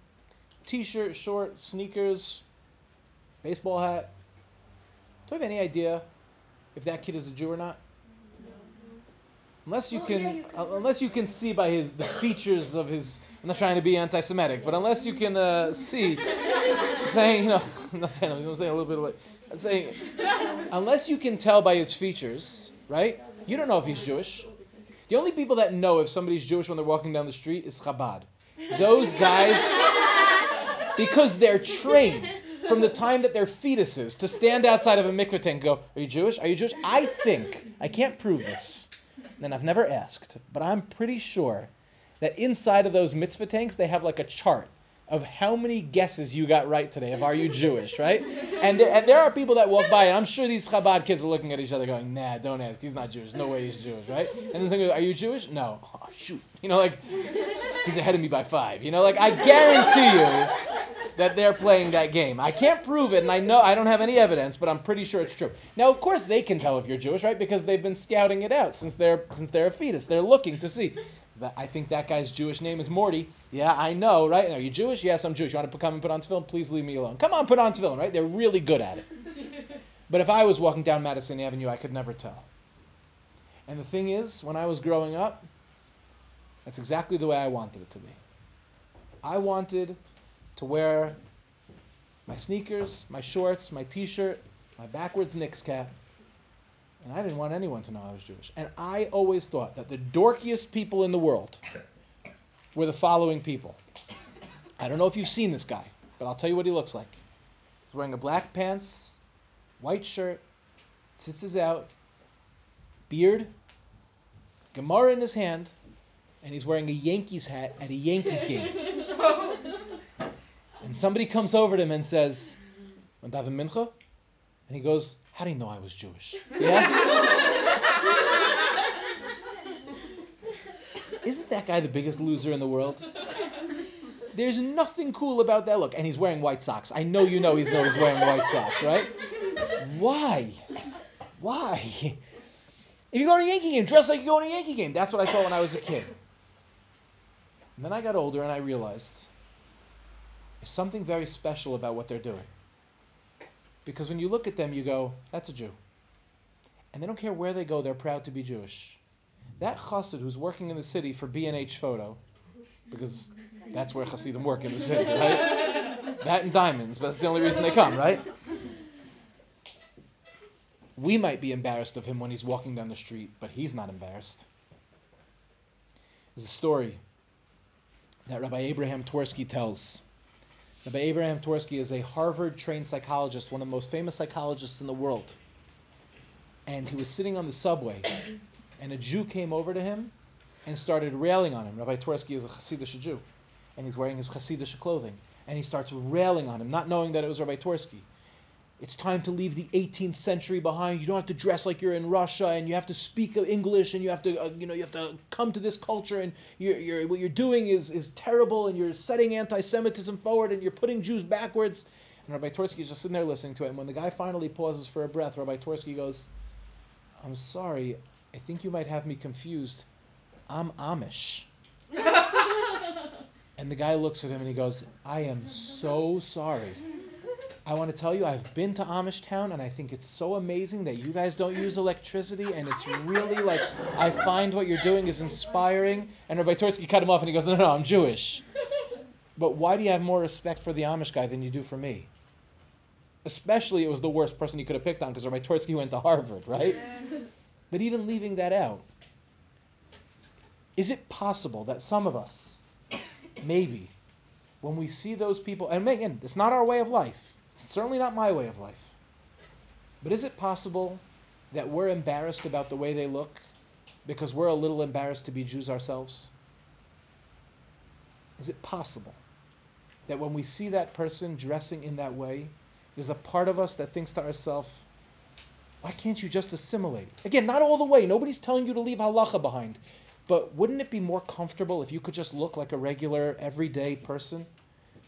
t-shirt, shorts, sneakers, baseball hat. Do I have any idea if that kid is a Jew or not? Unless you Well, can, yeah, you can- uh, unless you can see by his the features of his. I'm not trying to be anti-Semitic, but unless you can uh, see, saying you know, I'm not saying I'm saying a little bit of like, I'm saying, unless you can tell by his features, right? You don't know if he's Jewish. The only people that know if somebody's Jewish when they're walking down the street is Chabad. Those guys, because they're trained from the time that they're fetuses to stand outside of a mikveh tent and go, Are you Jewish? Are you Jewish? I think, I can't prove this, and I've never asked, but I'm pretty sure that inside of those mitzvah tanks, they have like a chart of how many guesses you got right today of are you Jewish, right? And there, and there are people that walk by, and I'm sure these Chabad kids are looking at each other going, nah, don't ask, he's not Jewish, no way he's Jewish, right? And then someone goes, are you Jewish? No. Oh, shoot. You know, like, he's ahead of me by five. You know, like, I guarantee you that they're playing that game. I can't prove it, and I know I don't have any evidence, but I'm pretty sure it's true. Now, of course, they can tell if you're Jewish, right? Because they've been scouting it out since they're since they're a fetus. They're looking to see. So that, I think that guy's Jewish name is Morty. Yeah, I know, right? Are you Jewish? Yes, I'm Jewish. You want to come and put on tefillin? Please leave me alone. Come on, put on tefillin, right? They're really good at it. But if I was walking down Madison Avenue, I could never tell. And the thing is, when I was growing up, that's exactly the way I wanted it to be. I wanted to wear my sneakers, my shorts, my t-shirt, my backwards Knicks cap. And I didn't want anyone to know I was Jewish. And I always thought that the dorkiest people in the world were the following people. I don't know if you've seen this guy, but I'll tell you what he looks like. He's wearing a black pants, white shirt, tzitzis out, beard, Gemara in his hand, and he's wearing a Yankees hat at a Yankees game. And somebody comes over to him and says, "Want mincha?" And he goes, "How do you know I was Jewish?" Yeah. Isn't that guy the biggest loser in the world? There's nothing cool about that look. And he's wearing white socks. I know you know he's he's wearing white socks, right? Why? Why? If you go to a Yankee game, dress like you go to a Yankee game. That's what I saw when I was a kid. And then I got older and I realized something very special about what they're doing. Because when you look at them, you go, that's a Jew. And they don't care where they go, they're proud to be Jewish. That chassid who's working in the city for B&H Photo, because that's where chassidim work in the city, right? that and diamonds, but that's the only reason they come, right? We might be embarrassed of him when he's walking down the street, but he's not embarrassed. There's a story that Rabbi Abraham Twersky tells. Rabbi Abraham Twersky is a Harvard trained psychologist, one of the most famous psychologists in the world. And he was sitting on the subway, and a Jew came over to him and started railing on him. Rabbi Twersky is a Hasidic Jew, and he's wearing his Hasidic clothing. And he starts railing on him, not knowing that it was Rabbi Twersky. It's time to leave the 18th century behind. You don't have to dress like you're in Russia, and you have to speak English, and you have to, uh, you know, you have to come to this culture. And you're, you're, what you're doing is, is terrible, and you're setting anti-Semitism forward, and you're putting Jews backwards. And Rabbi Twersky is just sitting there listening to it. And when the guy finally pauses for a breath, Rabbi Twersky goes, "I'm sorry, I think you might have me confused. I'm Amish." and the guy looks at him and he goes, "I am so sorry." I want to tell you, I've been to Amish Town, and I think it's so amazing that you guys don't use electricity, and it's really like I find what you're doing is inspiring. And Rabbi Twersky cut him off, and he goes, "No, no, no, I'm Jewish." But why do you have more respect for the Amish guy than you do for me? Especially, it was the worst person you could have picked on because Rabbi Twersky went to Harvard, right? But even leaving that out, is it possible that some of us, maybe, when we see those people, and again, it's not our way of life, it's certainly not my way of life, but is it possible that we're embarrassed about the way they look because we're a little embarrassed to be Jews ourselves? Is it possible that when we see that person dressing in that way, there's a part of us that thinks to ourselves, why can't you just assimilate? Again, not all the way. Nobody's telling you to leave halacha behind. But wouldn't it be more comfortable if you could just look like a regular, everyday person?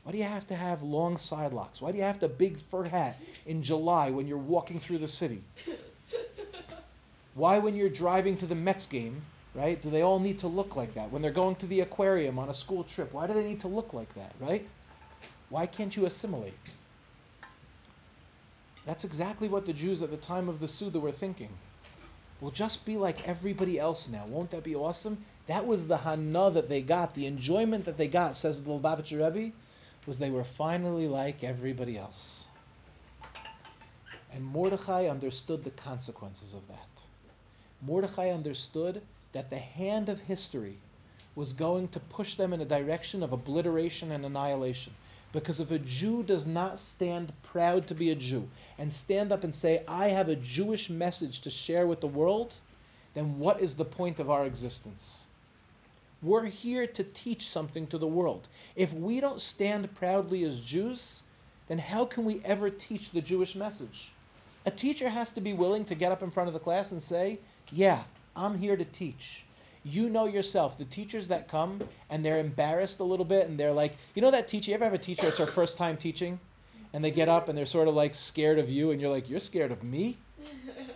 Why do you have to have long side locks? Why do you have to big fur hat in July when you're walking through the city? Why, when you're driving to the Mets game, right, do they all need to look like that? When they're going to the aquarium on a school trip, why do they need to look like that, right? Why can't you assimilate? That's exactly what the Jews at the time of the Suda were thinking. We'll just be like everybody else now. Won't that be awesome? That was the hana that they got, the enjoyment that they got, says the Lubavitcher Rebbe, was they were finally like everybody else. And Mordechai understood the consequences of that. Mordechai understood that the hand of history was going to push them in a direction of obliteration and annihilation. Because if a Jew does not stand proud to be a Jew and stand up and say, I have a Jewish message to share with the world, then what is the point of our existence? We're here to teach something to the world. If we don't stand proudly as Jews, then how can we ever teach the Jewish message? A teacher has to be willing to get up in front of the class and say, Yeah, I'm here to teach. You know yourself, the teachers that come and they're embarrassed a little bit and they're like, you know that teacher, you ever have a teacher, it's their first time teaching? And they get up and they're sort of like scared of you and you're like, You're scared of me?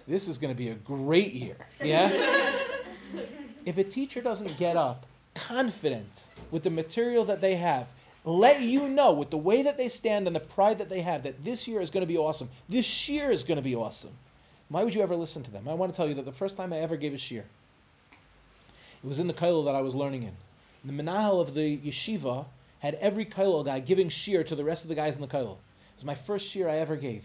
This is going to be a great year. Yeah? if a teacher doesn't get up confident with the material that they have, let you know with the way that they stand and the pride that they have that this year is going to be awesome. This year is going to be awesome. Why would you ever listen to them? I want to tell you that the first time I ever gave a shiur, it was in the kollel that I was learning in. The menahel of the yeshiva had every kollel guy giving shiur to the rest of the guys in the kollel. It was my first shiur I ever gave.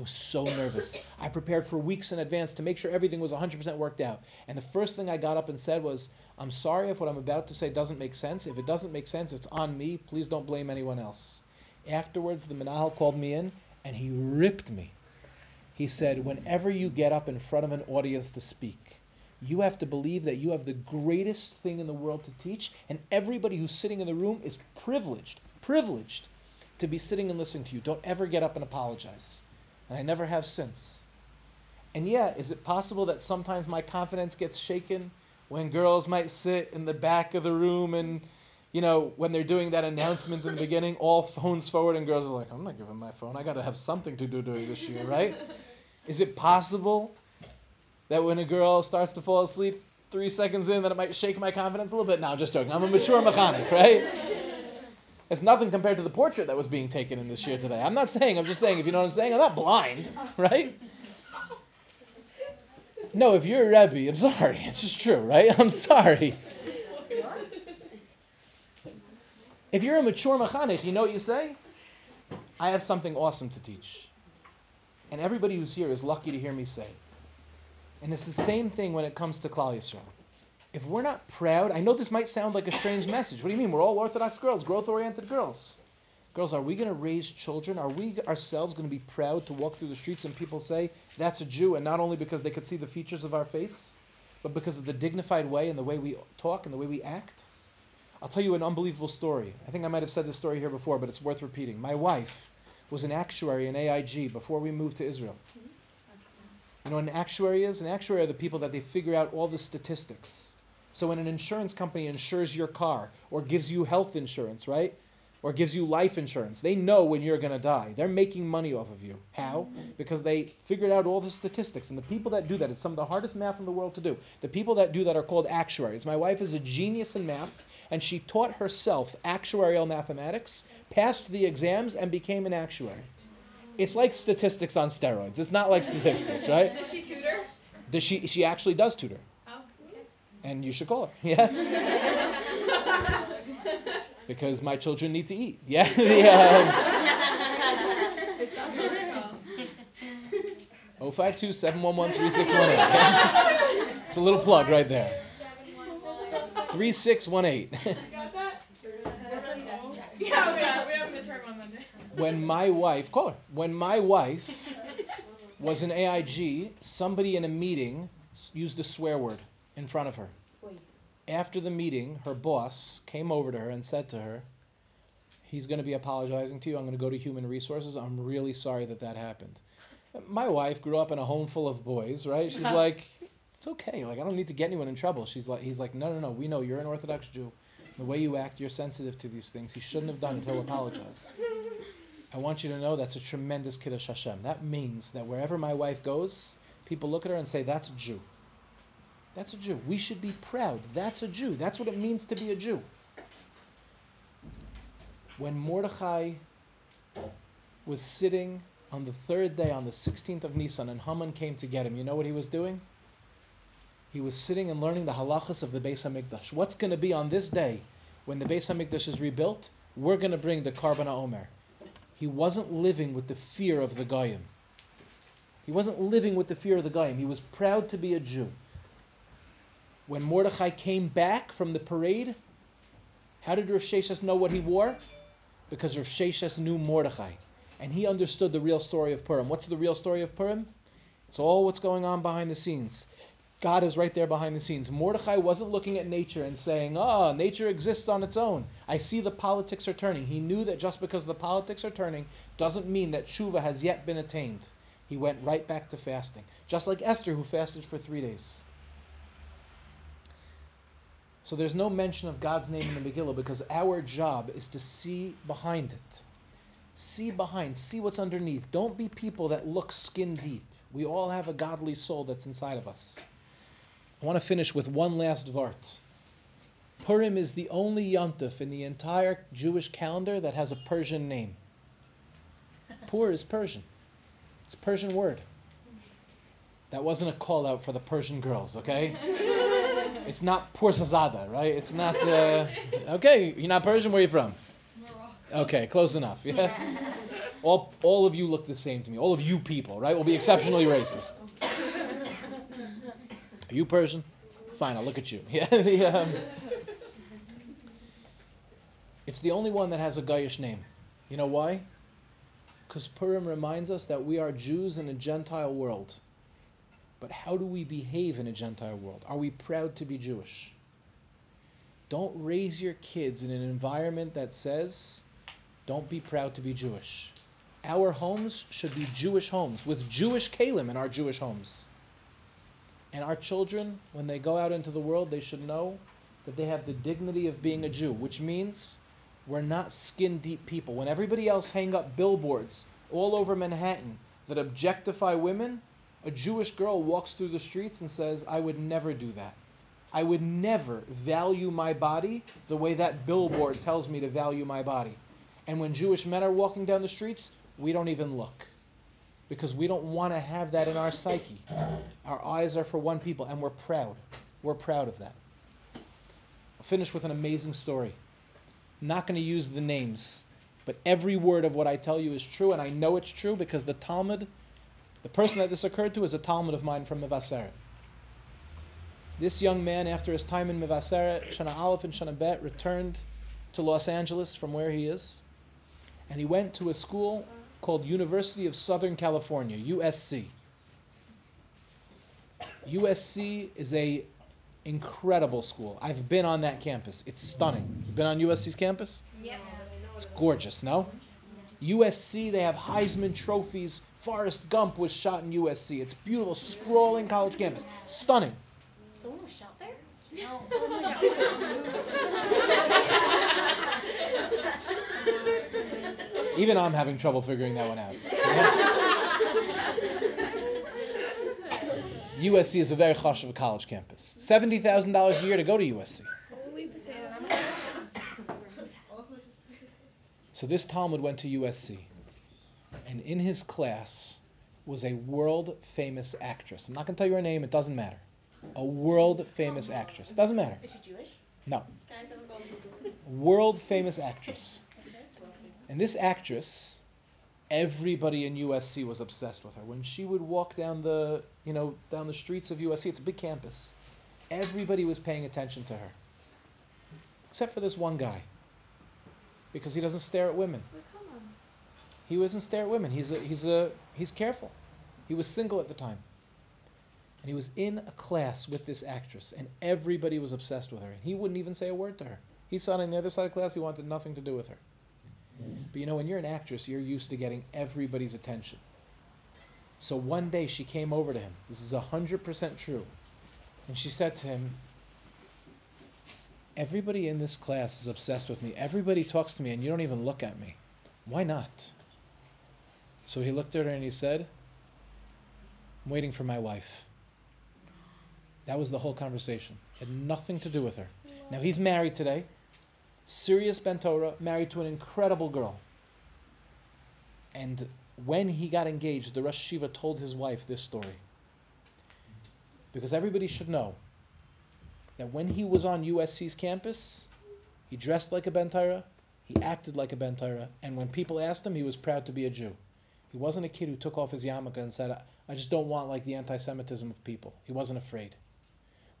I was so nervous. I prepared for weeks in advance to make sure everything was 100% worked out. And the first thing I got up and said was, I'm sorry if what I'm about to say doesn't make sense. If it doesn't make sense, it's on me. Please don't blame anyone else. Afterwards, the menahel called me in and he ripped me. He said, Whenever you get up in front of an audience to speak, you have to believe that you have the greatest thing in the world to teach, and everybody who's sitting in the room is privileged, privileged to be sitting and listening to you. Don't ever get up and apologize. And I never have since. And yeah, is it possible that sometimes my confidence gets shaken when girls might sit in the back of the room and you know, when they're doing that announcement in the beginning, all phones forward, and girls are like, I'm not giving my phone. I got to have something to do during this year, right? Is it possible that when a girl starts to fall asleep, three seconds in, that it might shake my confidence a little bit? No, I'm just joking. I'm a mature mechanech, right? It's nothing compared to the portrait that was being taken in this shiur today. I'm not saying, I'm just saying, if you know what I'm saying, I'm not blind, right? No, if you're a Rebbe, I'm sorry. It's just true, right? I'm sorry. If you're a mature mechanech, you know what you say? I have something awesome to teach. And everybody who's here is lucky to hear me say. And it's the same thing when it comes to Klal Yisrael. If we're not proud, I know this might sound like a strange message. What do you mean? We're all Orthodox girls, growth-oriented girls. Girls, are we going to raise children? Are we ourselves going to be proud to walk through the streets and people say, that's a Jew, and not only because they could see the features of our face, but because of the dignified way and the way we talk and the way we act? I'll tell you an unbelievable story. I think I might have said this story here before, but it's worth repeating. My wife was an actuary in AIG before we moved to Israel. Mm-hmm. You know what an actuary is? An actuary are the people that they figure out all the statistics. So when an insurance company insures your car or gives you health insurance, right? Or gives you life insurance, they know when you're going to die. They're making money off of you. How? Because they figured out all the statistics. And the people that do that, it's some of the hardest math in the world to do. The people that do that are called actuaries. My wife is a genius in math, and she taught herself actuarial mathematics, passed the exams, and became an actuary. It's like statistics on steroids. It's not like statistics, right? Does she tutor? Does she? She actually does tutor. And you should call her. Yeah. because my children need to eat. Yeah. the, um, 052 711 It's a little plug right there. 3618. Got that? That's what he does check. Yeah, we have midterm on Monday. when my wife, call her, when my wife was in AIG, somebody in a meeting used a swear word in front of her. After the meeting, her boss came over to her and said to her, He's going to be apologizing to you. I'm going to go to human resources. I'm really sorry that that happened. My wife grew up in a home full of boys, right? She's like, It's okay. Like, I don't need to get anyone in trouble. She's like, He's like, No, no, no. We know you're an Orthodox Jew. The way you act, you're sensitive to these things. He shouldn't have done it. He'll apologize. I want you to know that's a tremendous Kiddush Hashem. That means that wherever my wife goes, people look at her and say, That's a Jew. That's a Jew. We should be proud. That's a Jew. That's what it means to be a Jew. When Mordechai was sitting on the third day, on the 16th of Nisan, and Haman came to get him, you know what he was doing? He was sitting and learning the halachas of the Beis HaMikdash. What's going to be on this day when the Beis HaMikdash is rebuilt? We're going to bring the Karban Omer. He wasn't living with the fear of the Goyim. He wasn't living with the fear of the Goyim. He was proud to be a Jew. When Mordechai came back from the parade, how did Rav Sheshes know what he wore? Because Rav Sheshes knew Mordechai. And he understood the real story of Purim. What's the real story of Purim? It's all what's going on behind the scenes. God is right there behind the scenes. Mordechai wasn't looking at nature and saying, oh, nature exists on its own. I see the politics are turning. He knew that just because the politics are turning doesn't mean that tshuva has yet been attained. He went right back to fasting. Just like Esther, who fasted for three days. So there's no mention of God's name in the Megillah because our job is to see behind it. See behind, see what's underneath. Don't be people that look skin deep. We all have a godly soul that's inside of us. I want to finish with one last vart. Purim is the only yontif in the entire Jewish calendar that has a Persian name. Pur is Persian. It's a Persian word. That wasn't a call out for the Persian girls, okay? it's not Pursazada, right? It's not. Uh, okay, you're not Persian. Where are you from? Morocco. Okay, close enough. Yeah. All, all of you look the same to me. All of you people, right? Will be exceptionally racist. Are you Persian? Fine, I'll look at you. Yeah. The, um, it's the only one that has a Gayish name. You know why? Because Purim reminds us that we are Jews in a Gentile world. But how do we behave in a Gentile world? Are we proud to be Jewish? Don't raise your kids in an environment that says, don't be proud to be Jewish. Our homes should be Jewish homes with Jewish kalim in our Jewish homes. And our children, when they go out into the world, they should know that they have the dignity of being a Jew, which means we're not skin deep people. When everybody else hang up billboards all over Manhattan that objectify women, a Jewish girl walks through the streets and says, I would never do that. I would never value my body the way that billboard tells me to value my body. And when Jewish men are walking down the streets, we don't even look because we don't want to have that in our psyche. Our eyes are for one people, and we're proud. We're proud of that. I'll finish with an amazing story. I'm not going to use the names, but every word of what I tell you is true, and I know it's true because the talmid, the person that this occurred to, is a talmid of mine from Mevaseret. This young man, after his time in Mevaseret, Shana Aleph and Shana Bet, returned to Los Angeles from where he is, and he went to a school called University of Southern California, USC. USC is a incredible school. I've been on that campus. It's stunning. You've been on USC's campus? Yep. It's gorgeous, no? USC, they have Heisman trophies. Forrest Gump was shot in USC. It's beautiful, sprawling college campus. Stunning. Someone was shot there? No. Oh Even I'm having trouble figuring that one out. USC is a very chashuv college campus. Seventy thousand dollars a year to go to USC. Holy potato. So this talmid went to USC, and in his class was a world famous actress. I'm not going to tell you her name. It doesn't matter. A world famous actress. It doesn't matter. Is she Jewish? No. Guys, I'm going to World famous actress. And this actress, everybody in USC was obsessed with her. When she would walk down the, you know, down the streets of USC, it's a big campus. Everybody was paying attention to her. Except for this one guy. Because he doesn't stare at women. He doesn't stare at women. He's a, he's a, he's careful. He was single at the time. And he was in a class with this actress, and everybody was obsessed with her. And he wouldn't even say a word to her. He sat on the other side of class, he wanted nothing to do with her. But you know, when you're an actress, you're used to getting everybody's attention. So one day she came over to him. This is 100% true. And she said to him, Everybody in this class is obsessed with me. Everybody talks to me, and you don't even look at me. Why not? So he looked at her and he said, I'm waiting for my wife. That was the whole conversation. It Had nothing to do with her. Now he's married today. serious ben Torah, married to an incredible girl. And when he got engaged, the Rosh Yeshiva told his wife this story. Because everybody should know that when he was on USC's campus, he dressed like a ben Torah, he acted like a ben Torah, and when people asked him, he was proud to be a Jew. He wasn't a kid who took off his yarmulke and said, I just don't want like the anti-Semitism of people. He wasn't afraid.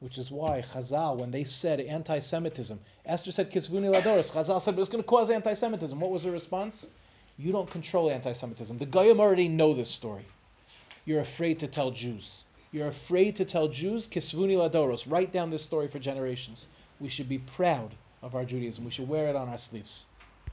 Which is why Chazal, when they said anti-Semitism, Esther said Kisvuni Ladoris. Chazal said, but it's going to cause anti-Semitism. What was the response? You don't control anti-Semitism. The Goyim already know this story. You're afraid to tell Jews. You're afraid to tell Jews Kisvuni Ladoros. Write down this story for generations. We should be proud of our Judaism. We should wear it on our sleeves.